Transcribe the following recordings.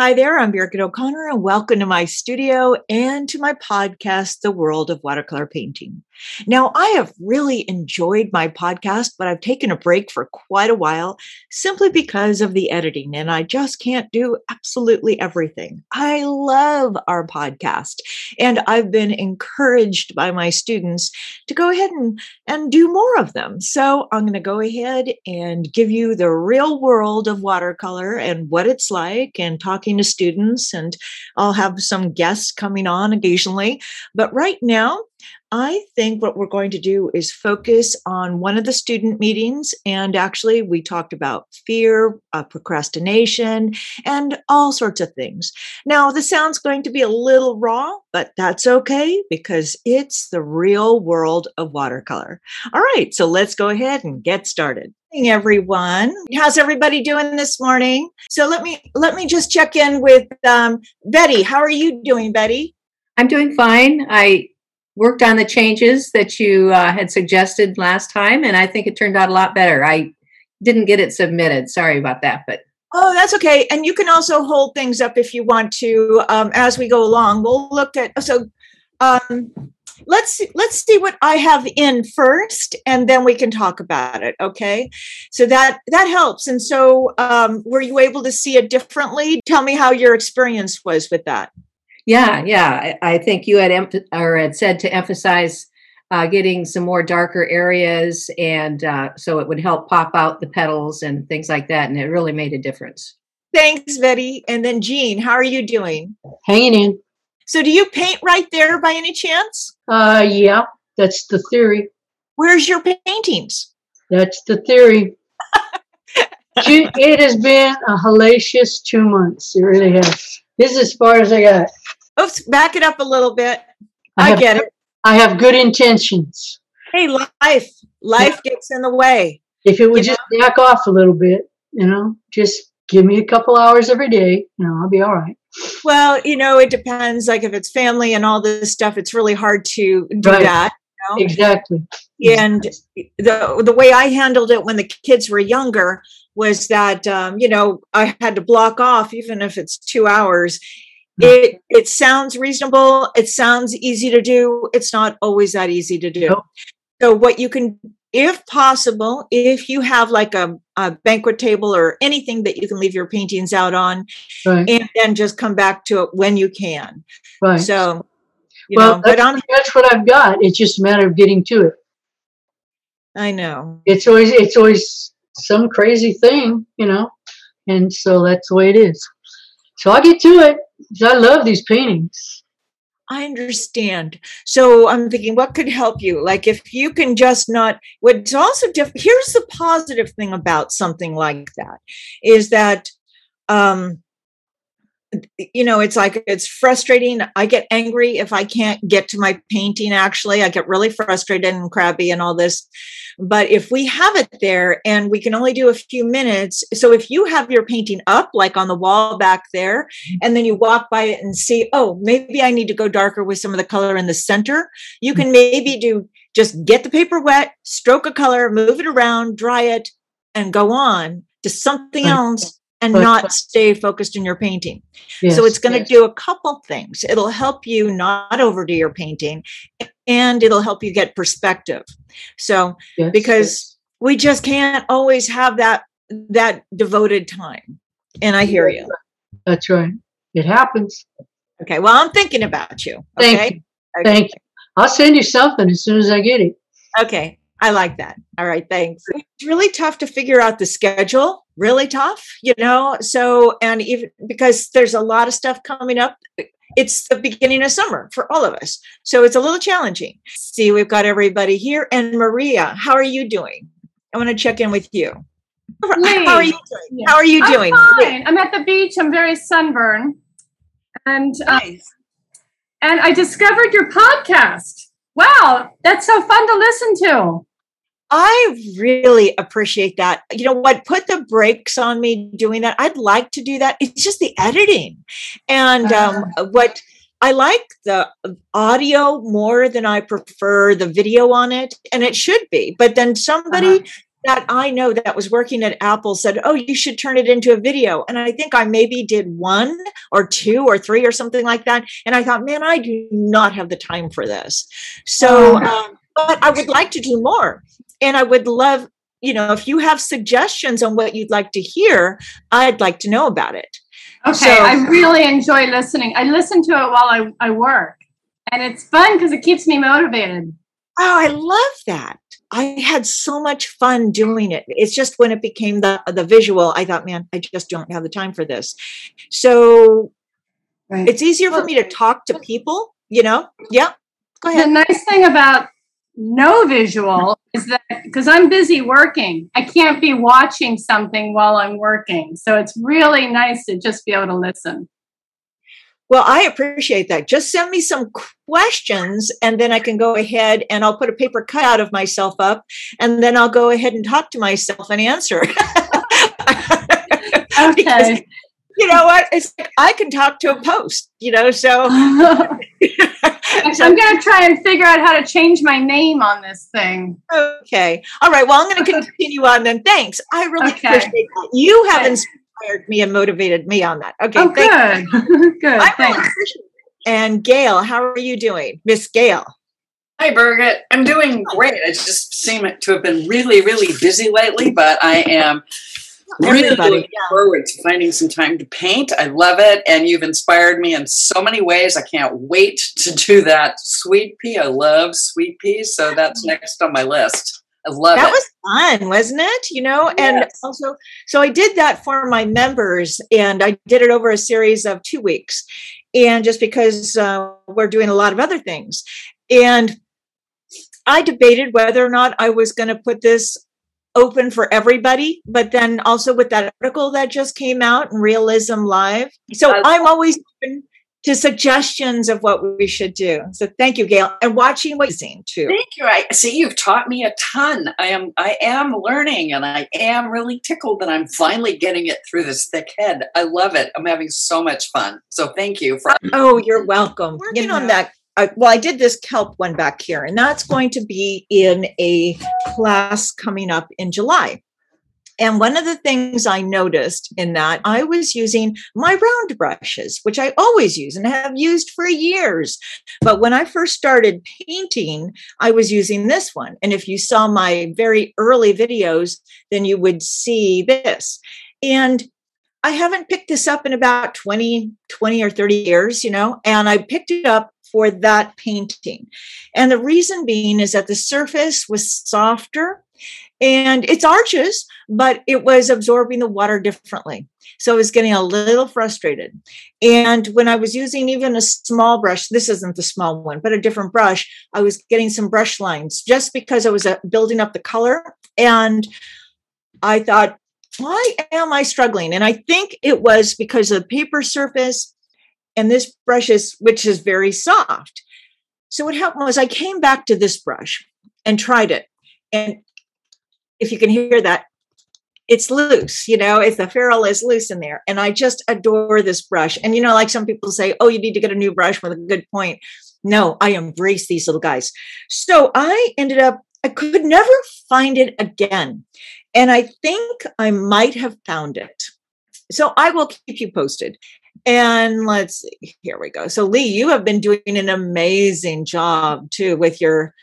Hi there, I'm Birgit O'Connor, and welcome to my studio and to my podcast, The World of Watercolor Painting. Now, I have really enjoyed my podcast, but I've taken a break for quite a while simply because of the editing, and I just can't do absolutely everything. I love our podcast, and I've been encouraged by my students to go ahead and, and do more of them. So I'm going to go ahead and give you the real world of watercolor and what it's like, and talking to students, and I'll have some guests coming on occasionally. But right now, I think what we're going to do is focus on one of the student meetings. And actually, we talked about fear, uh, procrastination, and all sorts of things. Now, the sound's going to be a little raw, but that's okay because it's the real world of watercolor. All right, so let's go ahead and get started everyone how's everybody doing this morning so let me let me just check in with um, betty how are you doing betty i'm doing fine i worked on the changes that you uh, had suggested last time, and I think it turned out a lot better. I didn't get it submitted. Sorry about that, but. Oh, that's okay. And you can also hold things up if you want to um, as we go along. We'll look at so. Um, let's let's see what I have in first, and then we can talk about it. Okay, so that that helps. And so, um, were you able to see it differently? Tell me how your experience was with that. Yeah, yeah. I, I think you had em- or had said to emphasize uh, getting some more darker areas, and uh, so it would help pop out the petals and things like that, and it really made a difference. Thanks, Betty. And then Jean, how are you doing? Hanging in. So, do you paint right there by any chance? Uh, yeah, that's the theory. Where's your paintings? That's the theory. it has been a hellacious two months. It really has. This is as far as I got. Oops, back it up a little bit. I, I have, get it. I have good intentions. Hey, life, life yeah. gets in the way. If it would just know? back off a little bit, you know, just give me a couple hours every day, you know, I'll be all right. Well, you know, it depends. Like if it's family and all this stuff, it's really hard to do right. that. You know? Exactly. And the the way I handled it when the kids were younger was that um, you know I had to block off even if it's two hours it it sounds reasonable it sounds easy to do it's not always that easy to do. So what you can if possible if you have like a, a, banquet table or anything that you can leave your paintings out on right. and then just come back to it when you can. Right. So well know, that's, but that's what i've got it's just a matter of getting to it. I know. It's always it's always some crazy thing you know and so that's the way it is. So i'll get to it I love these paintings. I understand. So I'm thinking, what could help you? Like, if you can just not, what's also different, here's the positive thing about something like that is that um, you know it's like it's frustrating. I get angry if i can't get to my painting actually. I get really frustrated and crabby and all this. But if we have it there and we can only do a few minutes so if you have your painting up like on the wall back there mm-hmm. and then you walk by it and see oh maybe i need to go darker with some of the color in the center you can maybe do just get the paper wet stroke a color move it around dry it and go on to something else and but, not stay focused in your painting. Yes, so it's going to yes. do a couple things. It'll help you not overdo your painting and it'll help you get perspective. So yes, because we just can't always have that that devoted time. And I hear you. That's right. It happens. Okay. Well, I'm thinking about you. Okay. Thank you. Okay. Thank you. I'll send you something as soon as I get it. Okay. I like that. All right, thanks. It's really tough to figure out the schedule, really tough, you know. So, and even because there's a lot of stuff coming up, it's the beginning of summer for all of us. So it's a little challenging. See, we've got everybody here. And Maria, how are you doing? I want to check in with you. How are you doing? How are you doing? I'm fine. I'm at the beach. I'm very sunburned. And uh, nice. and I discovered your podcast. Wow, that's so fun to listen to. I really appreciate that. You know what? Put the brakes on me doing that. I'd like to do that. It's just the editing. And um, uh, what I like the audio more than I prefer the video on it. And it should be. But then somebody uh-huh. that I know that was working at Apple said, Oh, you should turn it into a video. And I think I maybe did one or two or three or something like that. And I thought, man, I do not have the time for this. So, um, but I would like to do more. And I would love, you know, if you have suggestions on what you'd like to hear, I'd like to know about it. Okay, so, I really enjoy listening. I listen to it while I, I work, and it's fun because it keeps me motivated. Oh, I love that. I had so much fun doing it. It's just when it became the the visual, I thought, man, I just don't have the time for this. So right. it's easier for me to talk to people, you know? Yeah. Go ahead. The nice thing about no visual is that because I'm busy working, I can't be watching something while I'm working. So it's really nice to just be able to listen. Well, I appreciate that. Just send me some questions and then I can go ahead and I'll put a paper cutout of myself up and then I'll go ahead and talk to myself and answer. okay. because, you know what? It's like I can talk to a post, you know, so I'm going to try and figure out how to change my name on this thing. Okay. All right. Well, I'm going to continue on then. Thanks. I really okay. appreciate that. You have okay. inspired me and motivated me on that. Okay. Oh, good. good. I thanks. Really and Gail, how are you doing? Miss Gail. Hi, Birgit. I'm doing great. I just seem to have been really, really busy lately, but I am really looking forward to finding some time to paint. I love it, and you've inspired me in so many ways. I can't wait to do that sweet pea. I love sweet peas, so that's next on my list. I love it. that it. was fun, wasn't it? You know, and yes. also, so I did that for my members, and I did it over a series of two weeks, and just because uh, we're doing a lot of other things, and I debated whether or not I was going to put this open for everybody, but then also with that article that just came out in Realism Live. So I'm always open to suggestions of what we should do. So thank you, Gail, and watching what you're seeing too. Thank you. I see you've taught me a ton. I am I am learning, and I am really tickled that I'm finally getting it through this thick head. I love it. I'm having so much fun. So thank you for. Oh, you're welcome. Working you know, on that I, well, I did this kelp one back here, and that's going to be in a class coming up in July. And one of the things I noticed in that, I was using my round brushes, which I always use and have used for years. But when I first started painting, I was using this one. And if you saw my very early videos, then you would see this. And I haven't picked this up in about 20, 20 or 30 years, you know, and I picked it up for that painting. And the reason being is that the surface was softer and it's arches, but it was absorbing the water differently. So I was getting a little frustrated. And when I was using even a small brush, this isn't the small one, but a different brush, I was getting some brush lines just because I was uh, building up the color. And I thought, why am I struggling? And I think it was because of the paper surface and this brush is which is very soft. So what happened was i came back to this brush and tried it. And if you can hear that it's loose you know if the ferrule is loose in there. And i just adore this brush. And you know like some people say oh you need to get a new brush with a good point. No i embrace these little guys. So i ended up i could never find it again. And i think i might have found it. So i will keep you posted and let's see, here we go. So, Lee, you have been doing an amazing job too with your,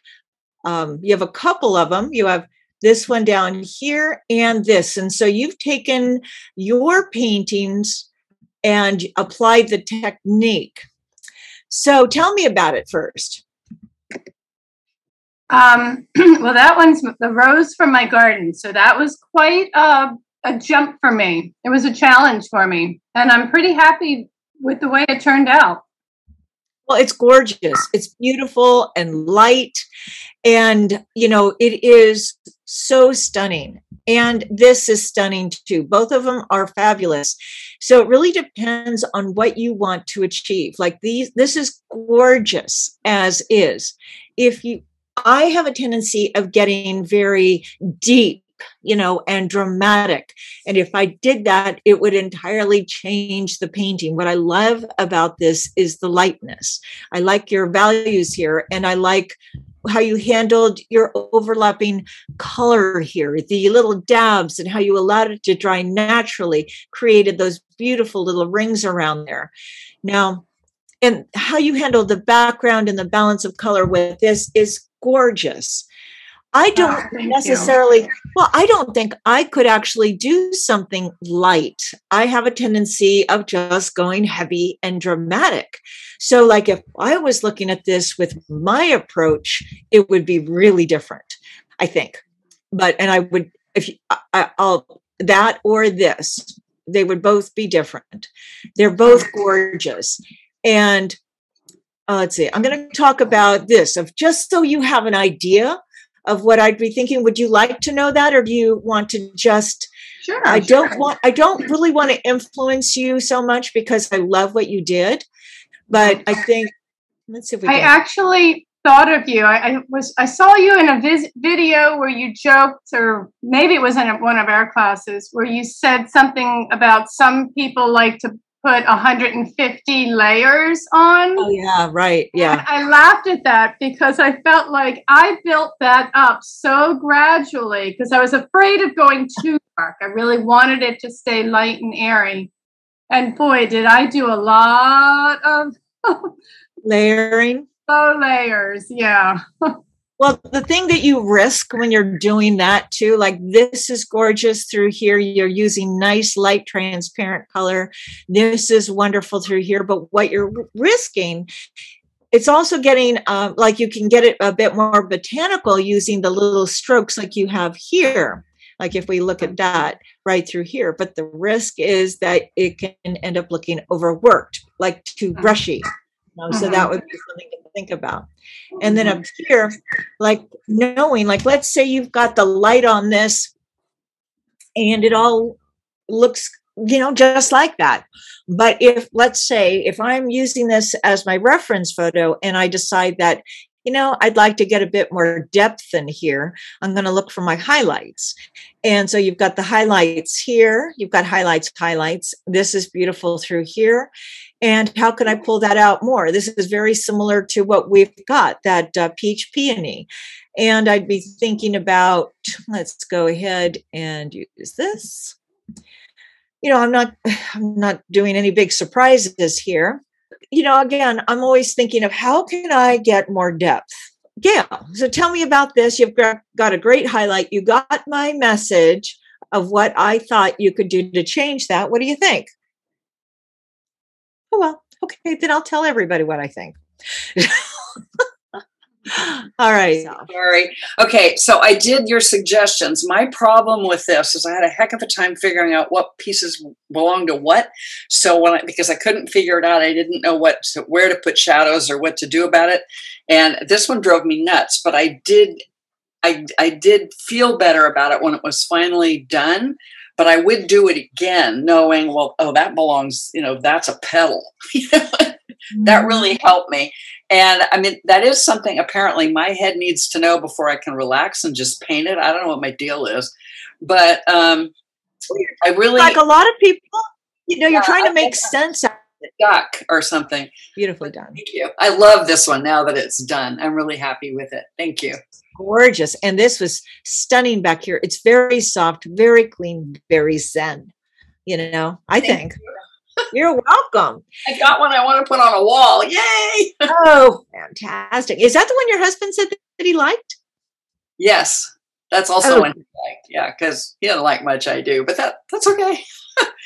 um, you have a couple of them. You have this one down here and this. And so you've taken your paintings and applied the technique. So, tell me about it first. Um, well, that one's the rose from my garden. So that was quite a a jump for me. It was a challenge for me, and I'm pretty happy with the way it turned out. Well, it's gorgeous. It's beautiful and light. And, you know, it is so stunning. And this is stunning too. Both of them are fabulous. So it really depends on what you want to achieve. Like these, this is gorgeous as is. If you, I have a tendency of getting very deep you know, and dramatic. And if I did that, it would entirely change the painting. What I love about this is the lightness. I like your values here, and I like how you handled your overlapping color here, the little dabs, and how you allowed it to dry naturally, created those beautiful little rings around there. Now, and how you handle the background and the balance of color with this is gorgeous. I don't oh, necessarily, you. well, I don't think I could actually do something light. I have a tendency of just going heavy and dramatic. So, like, if I was looking at this with my approach, it would be really different, I think. But, and I would, if you, I, I'll, that or this, they would both be different. They're both gorgeous. And uh, let's see, I'm going to talk about this of just so you have an idea of what I'd be thinking. Would you like to know that, or do you want to just? Sure. I sure. don't want. I don't really want to influence you so much because I love what you did, but I think. Let's see if we. I actually thought of you. I, I, was. I saw you in a vis- video where you joked, or maybe it was in one of our classes, where you said something about some people like to put 150 layers on. Oh yeah, right. Yeah. And I laughed at that because I felt like I built that up so gradually because I was afraid of going too dark. I really wanted it to stay light and airy. And boy, did I do a lot of layering. Low layers, yeah. Well, the thing that you risk when you're doing that too, like this is gorgeous through here. You're using nice, light, transparent color. This is wonderful through here. But what you're risking, it's also getting um, like you can get it a bit more botanical using the little strokes like you have here. Like if we look at that right through here, but the risk is that it can end up looking overworked, like too mm-hmm. brushy. You know? So that mm-hmm. would be something to think about. And then up mm-hmm. here, like knowing, like, let's say you've got the light on this and it all looks, you know, just like that. But if, let's say, if I'm using this as my reference photo and I decide that, you know, I'd like to get a bit more depth in here. I'm going to look for my highlights. And so you've got the highlights here. You've got highlights, highlights. This is beautiful through here. And how can I pull that out more? This is very similar to what we've got, that uh, peach peony. And I'd be thinking about, let's go ahead and use this. You know, I'm not I'm not doing any big surprises here. You know, again, I'm always thinking of how can I get more depth? Gail, so tell me about this. You've got, got a great highlight. You got my message of what I thought you could do to change that. What do you think? Oh, well, okay, then I'll tell everybody what I think. All right. Sorry. Okay, so I did your suggestions. My problem with this is I had a heck of a time figuring out what pieces belong to what. So when I because I couldn't figure it out, I didn't know what to, where to put shadows or what to do about it. And this one drove me nuts, but I did I I did feel better about it when it was finally done but I would do it again, knowing, well, oh, that belongs, you know, that's a petal. that really mm-hmm. helped me. And I mean, that is something apparently my head needs to know before I can relax and just paint it. I don't know what my deal is, but um, I really like a lot of people. You know, you're yeah, trying to make sense out of it. Duck or something. Beautifully done. Thank you. I love this one now that it's done. I'm really happy with it. Thank you gorgeous. And this was stunning back here. It's very soft, very clean, very zen. You know, I Thank think. You. You're welcome. I got one I want to put on a wall. Yay! oh, fantastic. Is that the one your husband said that he liked? Yes. That's also oh. one he liked. Yeah, because he doesn't like much I do, but that that's okay.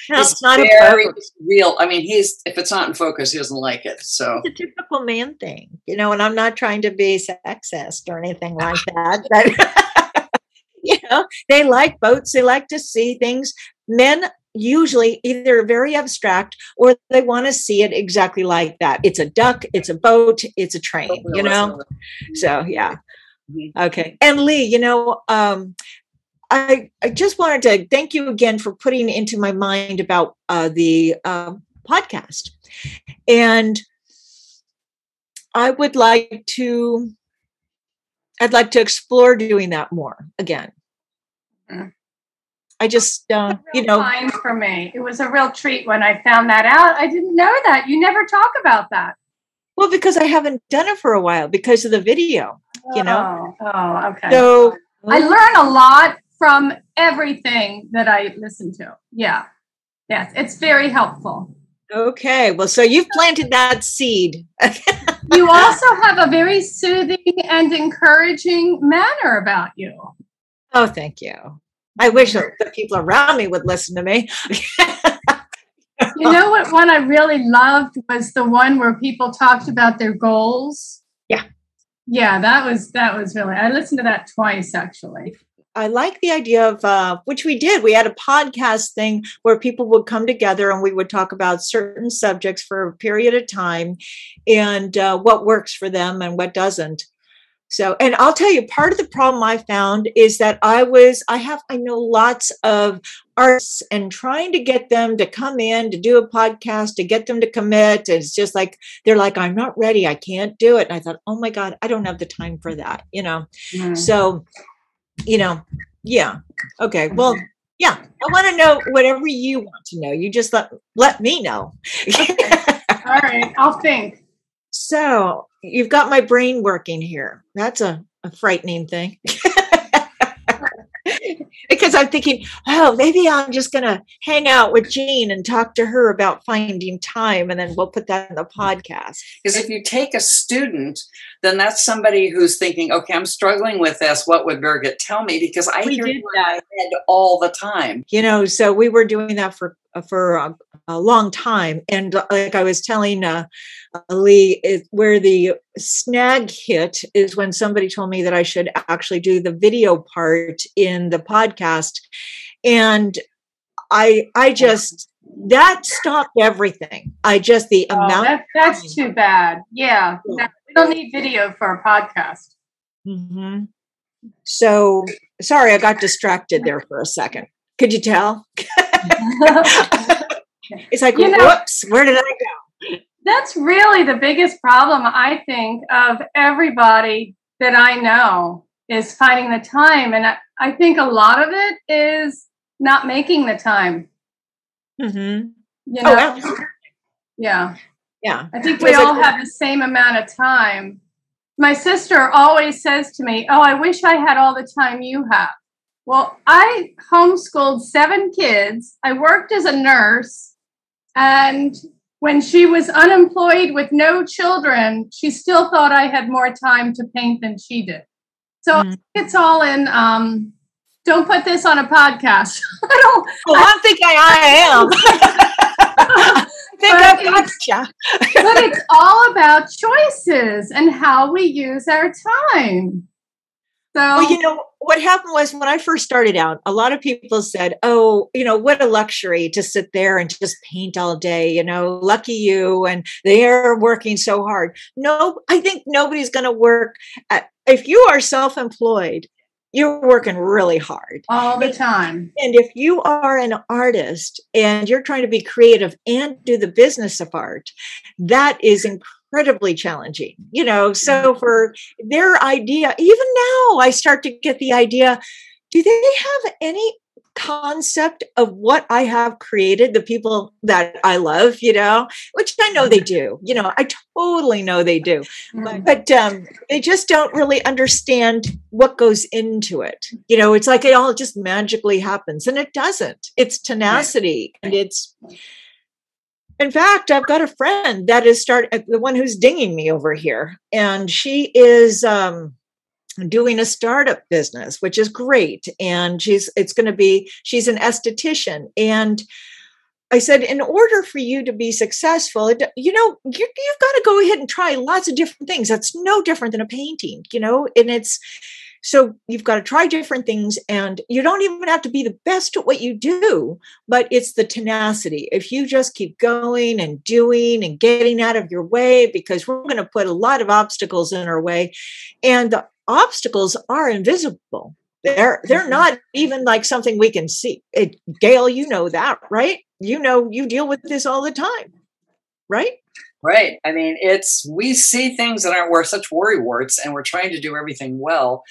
It's not very real. I mean, he's if it's not in focus, he doesn't like it. So it's a typical man thing, you know. And I'm not trying to be sexist or anything like that, but you know, they like boats. They like to see things. Men usually either very abstract or they want to see it exactly like that. It's a duck. It's a boat. It's a train. You know. So yeah. Mm-hmm. Okay. And Lee, you know, um, I, I just wanted to thank you again for putting into my mind about uh, the uh, podcast. And I would like to, I'd like to explore doing that more again. Mm. I just, uh, you know, for me. It was a real treat when I found that out. I didn't know that. You never talk about that. Well, because I haven't done it for a while because of the video. you know. Oh, oh okay. So I learn a lot from everything that I listen to. Yeah. Yes, it's very helpful. Okay. Well, so you've planted that seed. you also have a very soothing and encouraging manner about you. Oh, thank you. I wish the people around me would listen to me. you know what one I really loved was the one where people talked about their goals. Yeah. Yeah, that was that was really I listened to that twice actually. I like the idea of uh, which we did. We had a podcast thing where people would come together and we would talk about certain subjects for a period of time and uh, what works for them and what doesn't. So, and I'll tell you, part of the problem I found is that I was, I have, I know lots of artists and trying to get them to come in to do a podcast, to get them to commit. It's just like, they're like, I'm not ready. I can't do it. And I thought, oh my God, I don't have the time for that, you know? Mm. So, you know, yeah. Okay. Well, mm-hmm. yeah. I want to know whatever you want to know. You just let, let me know. All right. I'll think. So you've got my brain working here. That's a, a frightening thing. because I'm thinking, oh, maybe I'm just going to hang out with Jean and talk to her about finding time, and then we'll put that in the podcast. Because if you take a student, then that's somebody who's thinking, okay, I'm struggling with this. What would Birgit tell me? Because I we hear it in my head all the time. You know, so we were doing that for uh, for a, a, long time. And like I was telling uh, Lee, it, where the snag hit is when somebody told me that I should actually do the video part in the podcast, and I I just that stopped everything. I just the oh, amount. That, that's too bad. Yeah, yeah. We don't need video for a podcast. Mm-hmm. So sorry, I got distracted there for a second. Could you tell? it's like, you know, whoops, where did I go? That's really the biggest problem, I think, of everybody that I know is finding the time. And I, I think a lot of it is not making the time. Mm-hmm. You oh, know? Oh, yeah. Yeah. I think we all have the same amount of time. My sister always says to me, Oh, I wish I had all the time you have. Well, I homeschooled seven kids. I worked as a nurse. And when she was unemployed with no children, she still thought I had more time to paint than she did. So mm. it's all in. Um, don't put this on a podcast. I don't. Well, I, am thinking I am. I think I gotcha. but it's all about choices and how we use our time. So, well, you know, what happened was when I first started out, a lot of people said, Oh, you know, what a luxury to sit there and just paint all day, you know, lucky you. And they're working so hard. No, I think nobody's going to work. At, if you are self employed, you're working really hard all the time. And if you are an artist and you're trying to be creative and do the business of art, that is incredibly challenging you know so mm-hmm. for their idea even now i start to get the idea do they have any concept of what i have created the people that i love you know which i know they mm-hmm. do you know i totally know they do but, but um, they just don't really understand what goes into it you know it's like it all just magically happens and it doesn't it's tenacity and it's in fact, I've got a friend that is start uh, the one who's dinging me over here, and she is um, doing a startup business, which is great. And she's it's going to be she's an esthetician, and I said, in order for you to be successful, you know, you, you've got to go ahead and try lots of different things. That's no different than a painting, you know, and it's so you've got to try different things, and you don't even have to be the best at what you do, but it's the tenacity. If you just keep going and doing and getting out of your way, because we're going to put a lot of obstacles in our way, and the obstacles are invisible. They're they're mm-hmm. not even like something we can see. It, Gail, you know that, right? You know you deal with this all the time, right? Right. I mean, it's we see things that aren't worth such worry warts, and we're trying to do everything well.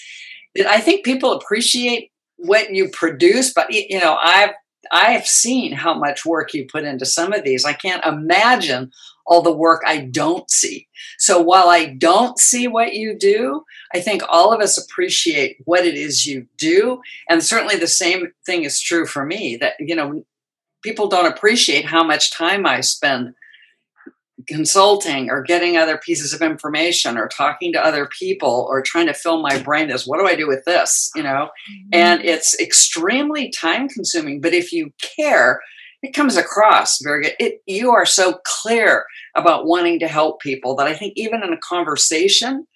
I think people appreciate what you produce, but you know, I've I have seen how much work you put into some of these. I can't imagine all the work I don't see. So while I don't see what you do, I think all of us appreciate what it is you do. And certainly the same thing is true for me that, you know, people don't appreciate how much time I spend consulting or getting other pieces of information or talking to other people or trying to fill my brain as what do I do with this, you know? Mm-hmm. And it's extremely time consuming, but if you care, it comes across very good. It, you are so clear about wanting to help people that I think even in a conversation,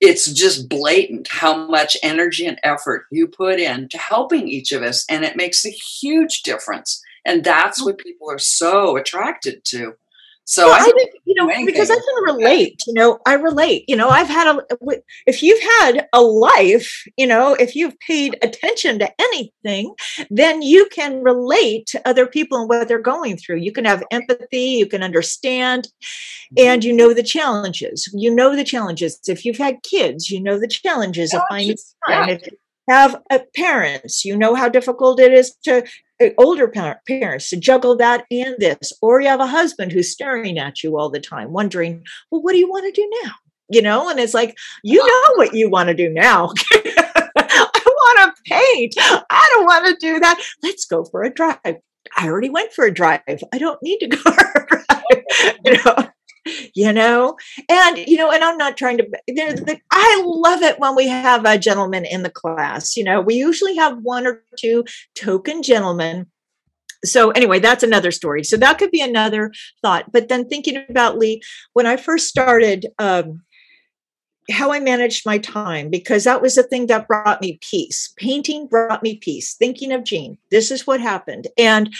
it's just blatant how much energy and effort you put in to helping each of us. And it makes a huge difference. And that's what people are so attracted to. So well, I, I think, you know, because I can relate, you know, I relate, you know, I've had a, if you've had a life, you know, if you've paid attention to anything, then you can relate to other people and what they're going through. You can have empathy, you can understand, mm-hmm. and you know the challenges. You know the challenges. If you've had kids, you know the challenges of finding time. Yeah. If have uh, parents, you know how difficult it is to older parents to juggle that and this, or you have a husband who's staring at you all the time, wondering, well, what do you want to do now? You know, and it's like, you know what you want to do now. I want to paint. I don't want to do that. Let's go for a drive. I already went for a drive. I don't need to go for a drive. You know, you know and you know and i'm not trying to i love it when we have a gentleman in the class you know we usually have one or two token gentlemen so anyway that's another story so that could be another thought but then thinking about lee when i first started um, how I managed my time because that was the thing that brought me peace. Painting brought me peace. Thinking of Jean, this is what happened. And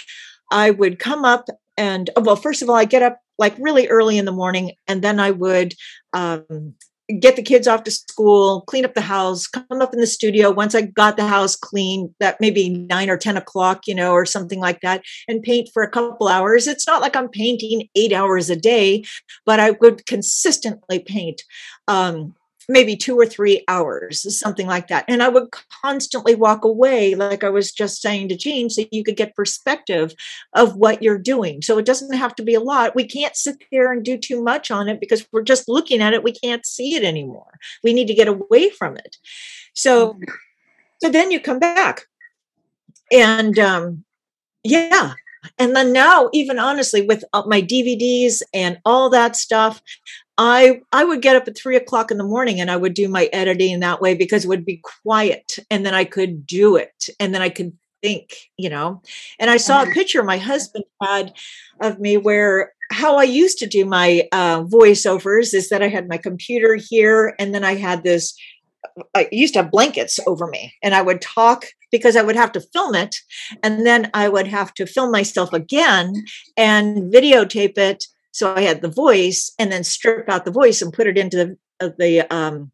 I would come up and well, first of all, I get up like really early in the morning, and then I would um, get the kids off to school, clean up the house, come up in the studio. Once I got the house clean, that maybe nine or 10 o'clock, you know, or something like that, and paint for a couple hours. It's not like I'm painting eight hours a day, but I would consistently paint. Um, maybe two or three hours, something like that. And I would constantly walk away, like I was just saying to Jean, so you could get perspective of what you're doing. So it doesn't have to be a lot. We can't sit there and do too much on it because we're just looking at it. We can't see it anymore. We need to get away from it. So, mm-hmm. so then you come back. And um, yeah, and then now even honestly with uh, my dvds and all that stuff I I would get up at three o'clock in the morning and I would do my editing that way because it would be quiet and then I could do it and then I could think, you know. And I saw a mm-hmm. picture my husband had of me where how I used to do my uh, voiceovers is that I had my computer here and then I had this. I used to have blankets over me and I would talk because I would have to film it and then I would have to film myself again and videotape it so I had the voice and then strip out the voice and put it into the, uh, the um,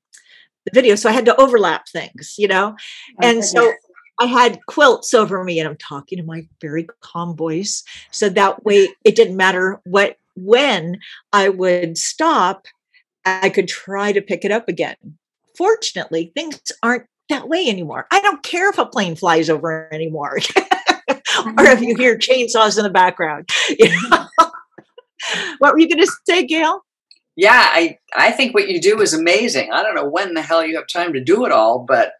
the video. So I had to overlap things, you know, and so I had quilts over me, and I'm talking in my very calm voice, so that way it didn't matter what when I would stop, I could try to pick it up again. Fortunately, things aren't that way anymore. I don't care if a plane flies over anymore. or if you hear chainsaws in the background. You know? What were you going to say, Gail? Yeah, I, I think what you do is amazing. I don't know when the hell you have time to do it all, but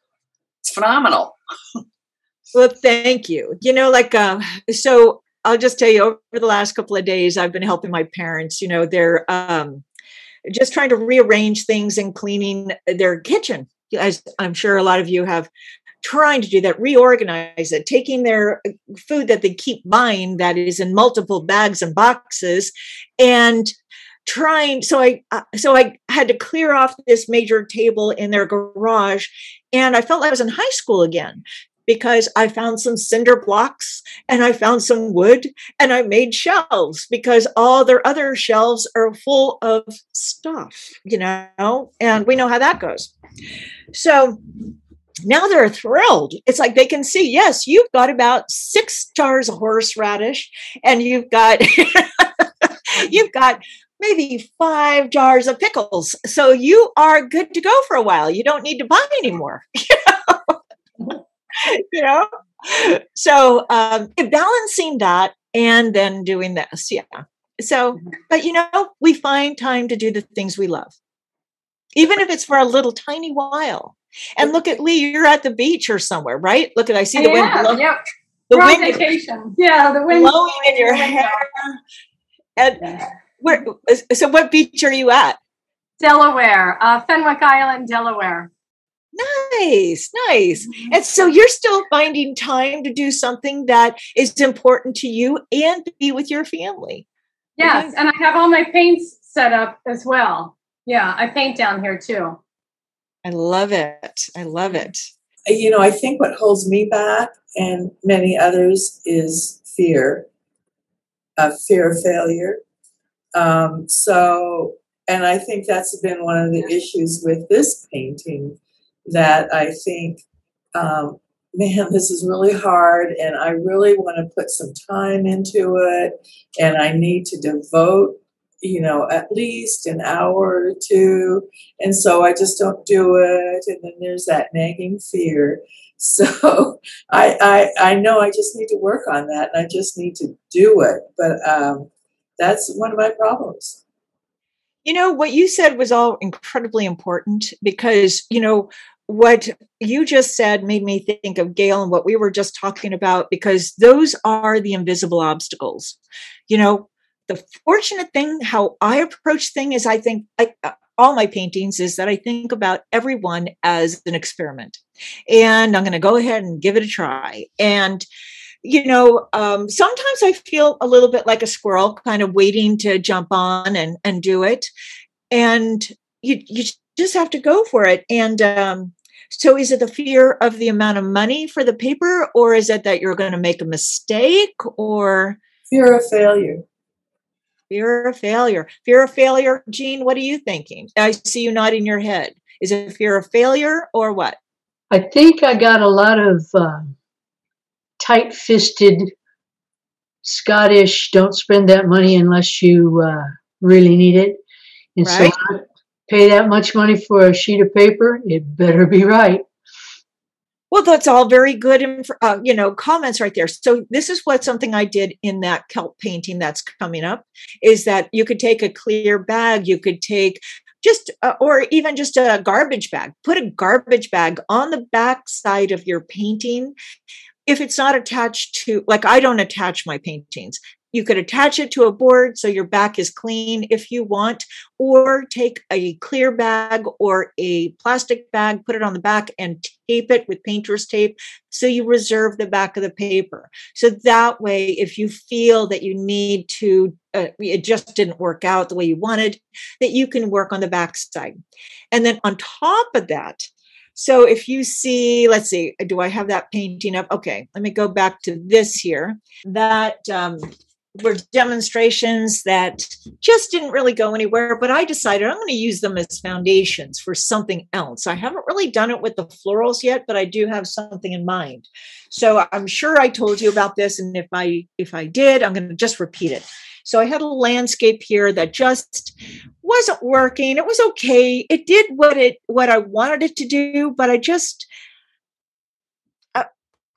it's phenomenal. well, thank you. You know, like, uh, so I'll just tell you over the last couple of days, I've been helping my parents. You know, they're um, just trying to rearrange things and cleaning their kitchen. As I'm sure a lot of you have trying to do that, reorganize it, taking their uh, food that they keep buying that is in multiple bags and boxes and trying so i uh, so i had to clear off this major table in their garage and i felt like i was in high school again because i found some cinder blocks and i found some wood and i made shelves because all their other shelves are full of stuff you know and we know how that goes. So now they're thrilled. It's like they can see, yes, you've got about six jars of horseradish, and you've got you've got maybe five jars of pickles. So you are good to go for a while. You don't need to buy anymore. you know? So um, balancing that and then doing this. Yeah. So, but you know, we find time to do the things we love, even if it's for a little tiny while. And look at Lee, you're at the beach or somewhere, right? Look at I see the yeah, wind blowing. Yep. The wind wind vacation. Yeah, the wind blowing in your hair. And Yeah. where so what beach are you at? Delaware, uh, Fenwick Island, Delaware. Nice, nice. And so you're still finding time to do something that is important to you and be with your family. Yes, and I have all my paints set up as well. Yeah, I paint down here too. I love it. I love it. you know, I think what holds me back and many others is fear, uh, fear of failure. Um, so, and I think that's been one of the issues with this painting that I think, um, man, this is really hard, and I really want to put some time into it, and I need to devote, you know, at least an hour or two, and so I just don't do it, and then there's that nagging fear. So I, I I know I just need to work on that, and I just need to do it, but um, that's one of my problems. You know, what you said was all incredibly important because, you know, what you just said made me think of Gail and what we were just talking about because those are the invisible obstacles. You know, the fortunate thing, how I approach thing is I think I, uh, all my paintings is that I think about everyone as an experiment, and I'm going to go ahead and give it a try. And you know, um, sometimes I feel a little bit like a squirrel, kind of waiting to jump on and and do it, and you you just have to go for it. And um, so, is it the fear of the amount of money for the paper, or is it that you're going to make a mistake, or Fear of failure. Fear of failure? Fear of failure, Jean. What are you thinking? I see you nodding your head. Is it fear of failure or what? I think I got a lot of uh, tight fisted Scottish, don't spend that money unless you uh, really need it. And Right. so I pay that much money for a sheet of paper, it better be right. Well, that's all very good, inf- uh, you know, comments right there. So this is what something I did in that kelp painting that's coming up is that you could take a clear bag, you could take just, uh, or even just a garbage bag. Put a garbage bag on the back side of your painting. If it's not attached to, like I don't attach my paintings. You could attach it to a board so your back is clean if you want, or take a clear bag or a plastic bag, put it on the back and tape it with painter's tape so you reserve the back of the paper. So that way, if you feel that you need to, uh, it just didn't work out the way you wanted, that you can work on the back side. And then on top of that, so if you see, let's see, do I have that painting up? Okay, let me go back to this here. That um, were demonstrations that just didn't really go anywhere, but I decided I'm going to use them as foundations for something else. I haven't really done it with the florals yet, but I do have something in mind. So I'm sure I told you about this, and if I if I did, I'm going to just repeat it. So I had a landscape here that just wasn't working. It was okay. It did what it what I wanted it to do, but I just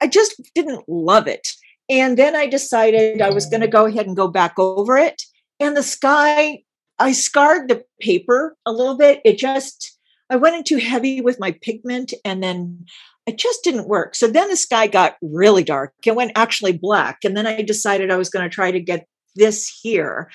I, just didn't love it. And then I decided I was going to go ahead and go back over it. And the sky, I scarred the paper a little bit. It just, I went in too heavy with my pigment and then it just didn't work. So then the sky got really dark. It went actually black. And then I decided I was going to try to get this here.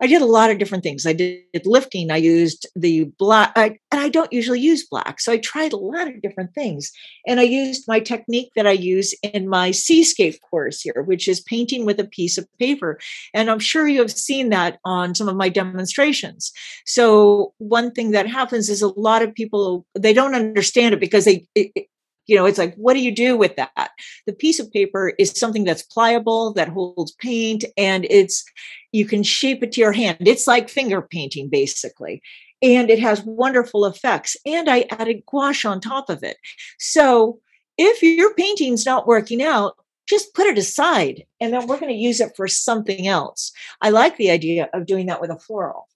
I did a lot of different things. I did lifting. I used the black, I, and I don't usually use black. So I tried a lot of different things. And I used my technique that I use in my seascape course here, which is painting with a piece of paper. And I'm sure you have seen that on some of my demonstrations. So one thing that happens is a lot of people, they don't understand it because they, it, you know, it's like, what do you do with that? The piece of paper is something that's pliable, that holds paint, and it's you can shape it to your hand. It's like finger painting, basically. And it has wonderful effects. And I added gouache on top of it. So if your painting's not working out, just put it aside and then we're going to use it for something else. I like the idea of doing that with a floral.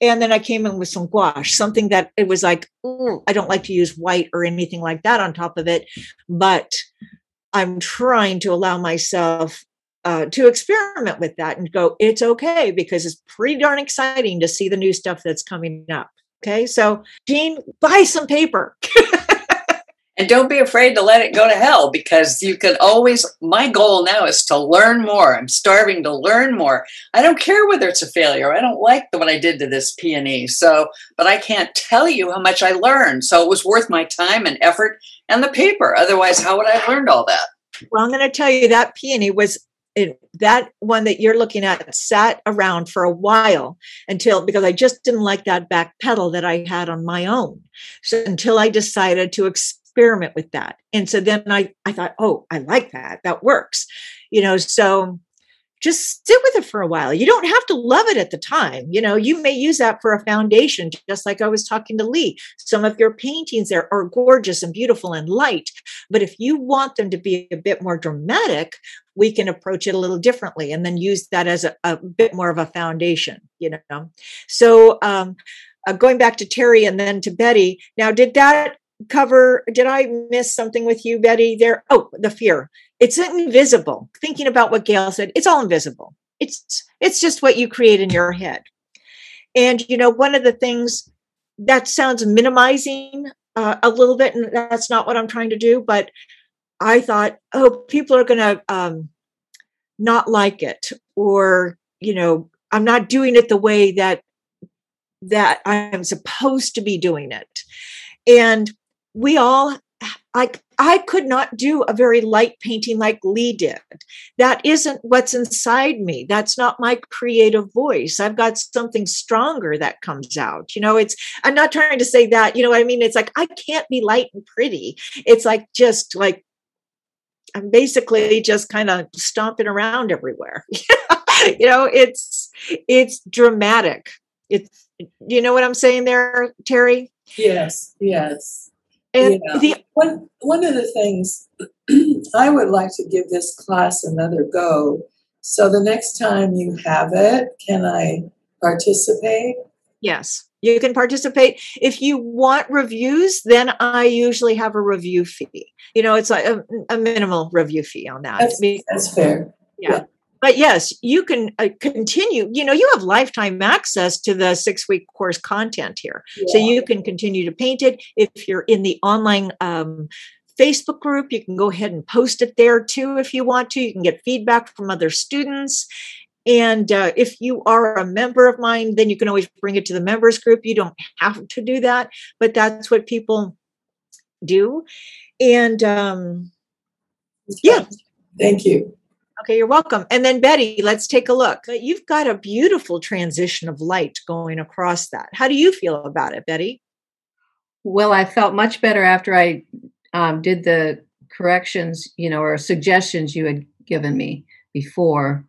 And then I came in with some gouache, something that it was like, "Ooh, I don't like to use white or anything like that on top of it, but I'm trying to allow myself uh, to experiment with that and go, it's okay because it's pretty darn exciting to see the new stuff that's coming up. Okay. So, Jean, buy some paper. and don't be afraid to let it go to hell because you can always my goal now is to learn more. I'm starving to learn more. I don't care whether it's a failure. I don't like the, what i did to this peony so but i can't tell you how much i learned. So it was worth my time and effort and the paper. Otherwise how would i have learned all that? Well i'm going to tell you that peony was it, that one that you're looking at sat around for a while until because I just didn't like that back petal that I had on my own. So until I decided to experiment with that. And so then I, I thought, oh, I like that. That works. You know, so just sit with it for a while. You don't have to love it at the time. You know, you may use that for a foundation, just like I was talking to Lee. Some of your paintings there are gorgeous and beautiful and light. But if you want them to be a bit more dramatic, we can approach it a little differently and then use that as a, a bit more of a foundation, you know. So um uh, going back to Terry and then to Betty. Now, did that cover did i miss something with you betty? There oh the fear. It's invisible. Thinking about what gail said it's all invisible. It's it's just what you create in your head. And you know one of the things that sounds minimizing uh, a little bit and that's not what i'm trying to do but i thought oh people are going to um, not like it or you know i'm not doing it the way that that i'm supposed to be doing it. And we all I I could not do a very light painting like Lee did. That isn't what's inside me. That's not my creative voice. I've got something stronger that comes out. You know, it's I'm not trying to say that, you know what I mean? It's like I can't be light and pretty. It's like just like I'm basically just kind of stomping around everywhere. you know, it's it's dramatic. It's you know what I'm saying there, Terry? Yes, yes. And yeah. the one one of the things I would like to give this class another go. So the next time you have it, can I participate? Yes, you can participate. If you want reviews, then I usually have a review fee. You know, it's like a, a minimal review fee on that. That's, that's fair. Yeah. yeah but yes, you can uh, continue. You know, you have lifetime access to the six week course content here. Yeah. So you can continue to paint it. If you're in the online um, Facebook group, you can go ahead and post it there too if you want to. You can get feedback from other students. And uh, if you are a member of mine, then you can always bring it to the members group. You don't have to do that, but that's what people do. And um, yeah. Thank you. Okay, you're welcome. And then Betty, let's take a look. You've got a beautiful transition of light going across that. How do you feel about it, Betty? Well, I felt much better after I um, did the corrections, you know, or suggestions you had given me before.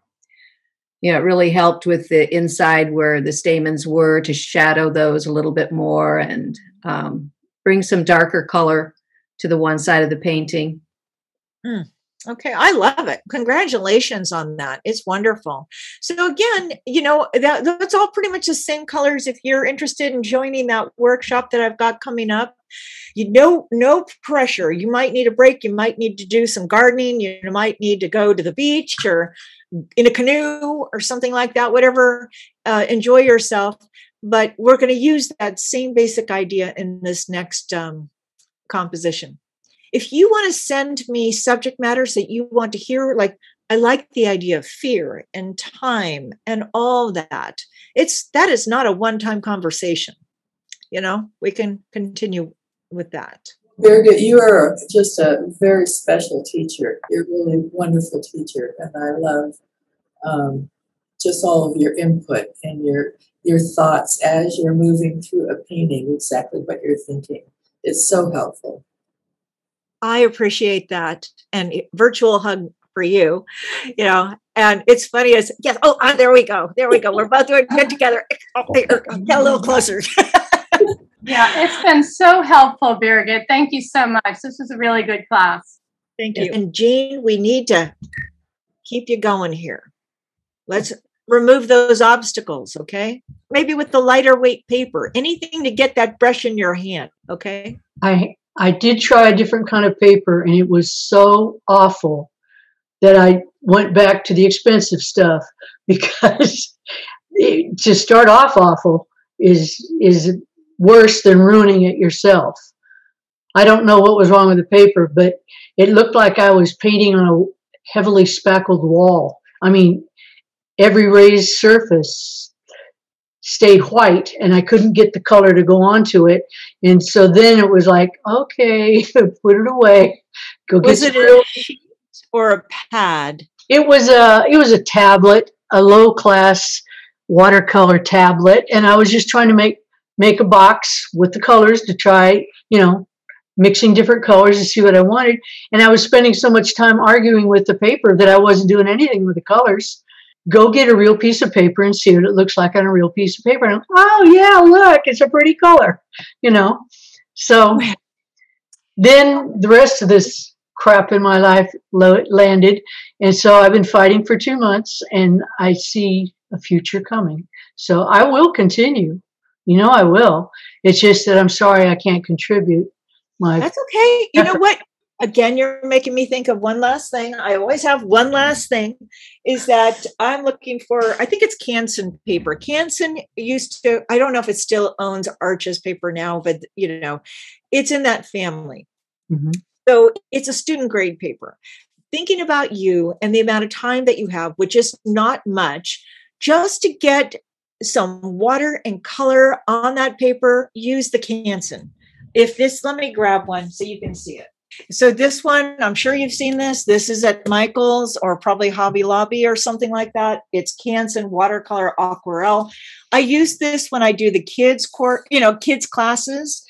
You know, it really helped with the inside where the stamens were to shadow those a little bit more and um, bring some darker color to the one side of the painting. Mm. Okay, I love it. Congratulations on that. It's wonderful. So again, you know, that that's all pretty much the same colors if you're interested in joining that workshop that I've got coming up. You know, no pressure. You might need a break, you might need to do some gardening, you might need to go to the beach or in a canoe or something like that, whatever. Uh, enjoy yourself. But we're going to use that same basic idea in this next um, composition if you want to send me subject matters that you want to hear, like I like the idea of fear and time and all that. It's that is not a one-time conversation. You know, we can continue with that. Very good. You are just a very special teacher. You're really wonderful teacher, and I love um, just all of your input and your your thoughts as you're moving through a painting. Exactly what you're thinking. It's so helpful. I appreciate that. And virtual hug for you, you know. And it's funny as yes, oh, uh, there we go, there we go. We're both doing good together. Oh, get a little closer. yeah, it's been so helpful, Birgit. Thank you so much. This was a really good class. Thank you. And Jean, we need to keep you going here. Let's remove those obstacles, okay? Maybe with the lighter weight paper, anything to get that brush in your hand, okay? I I did try a different kind of paper and it was so awful that I went back to the expensive stuff because to start off awful is is worse than ruining it yourself. I don't know what was wrong with the paper, but it looked like I was painting on a heavily spackled wall. I mean, every raised surface stayed white and I couldn't get the color to go onto it. And so then it was like, okay, put it away. Go get was it a sheet or a pad? It was a it was a tablet, a low class watercolor tablet, and I was just trying to make make a box with the colors to try, you know, mixing different colors to see what I wanted. And I was spending so much time arguing with the paper that I wasn't doing anything with the colors. Go get a real piece of paper and see what it looks like on a real piece of paper. And oh yeah, look, it's a pretty color, you know. So then the rest of this crap in my life landed, and so I've been fighting for two months, and I see a future coming. So I will continue. You know, I will. It's just that I'm sorry I can't contribute my. That's okay. You know what? Again, you're making me think of one last thing. I always have one last thing is that I'm looking for, I think it's Canson paper. Canson used to, I don't know if it still owns Arches paper now, but you know, it's in that family. Mm-hmm. So it's a student grade paper. Thinking about you and the amount of time that you have, which is not much, just to get some water and color on that paper, use the Canson. If this, let me grab one so you can see it. So this one, I'm sure you've seen this. This is at Michael's or probably Hobby Lobby or something like that. It's Canson watercolor aquarelle. I use this when I do the kids court, you know, kids classes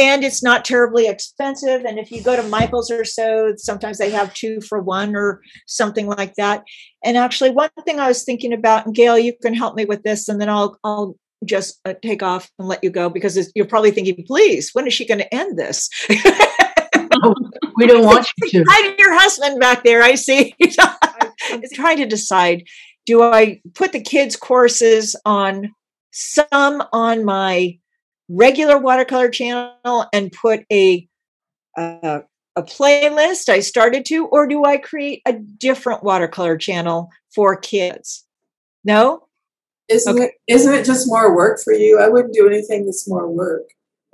and it's not terribly expensive. And if you go to Michael's or so, sometimes they have two for one or something like that. And actually, one thing I was thinking about, and Gail, you can help me with this, and then I'll I'll just uh, take off and let you go because you're probably thinking, please, when is she going to end this? oh, we don't want you to. Hide your husband back there. I see. trying to decide: do I put the kids' courses on some on my regular watercolor channel and put a uh, a playlist I started to, or do I create a different watercolor channel for kids? No? Isn't okay. it isn't it just more work for you? I wouldn't do anything that's more work.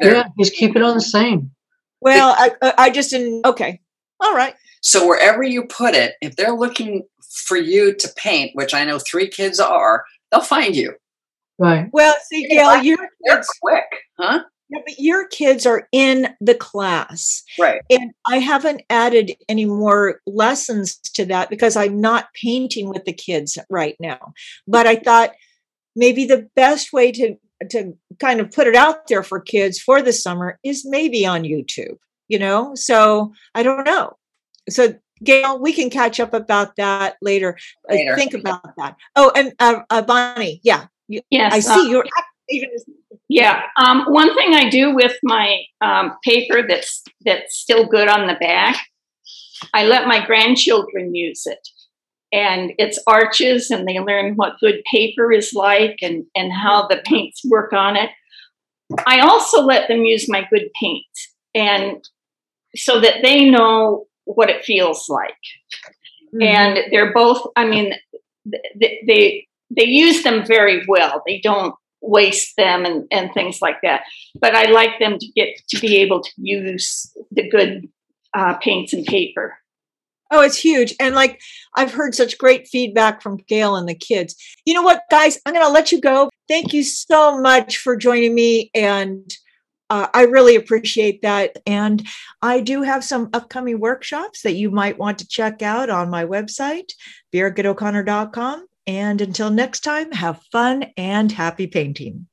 Yeah, just keep it on the same. Well, I uh, I just didn't okay. All right. So wherever you put it, if they're looking for you to paint, which I know three kids are, they'll find you. Right. Well, see, Gail, you're they're quick, huh? Yeah, but your kids are in the class. Right. And I haven't added any more lessons to that because I'm not painting with the kids right now. But I thought maybe the best way to to kind of put it out there for kids for the summer is maybe on YouTube, you know? So I don't know. So Gail, we can catch up about that later. later. think about that. Oh, and uh, uh, Bonnie, yeah, yes, I see uh, you're even. Yeah, um, one thing I do with my um, paper that's that's still good on the back, I let my grandchildren use it, and it's arches, and they learn what good paper is like and and how the paints work on it. I also let them use my good paints and so that they know what it feels like. Mm-hmm. And they're both. I mean, they, they they use them very well. They don't waste them and, and things like that. But I like them to get to be able to use the good uh, paints and paper. Oh, it's huge. And like I've heard such great feedback from Gail and the kids. You know what, guys? I'm going to let you go. Thank you so much for joining me. And uh, I really appreciate that. And I do have some upcoming workshops that you might want to check out on my website, birgitoconnor.com. And until next time, have fun and happy painting.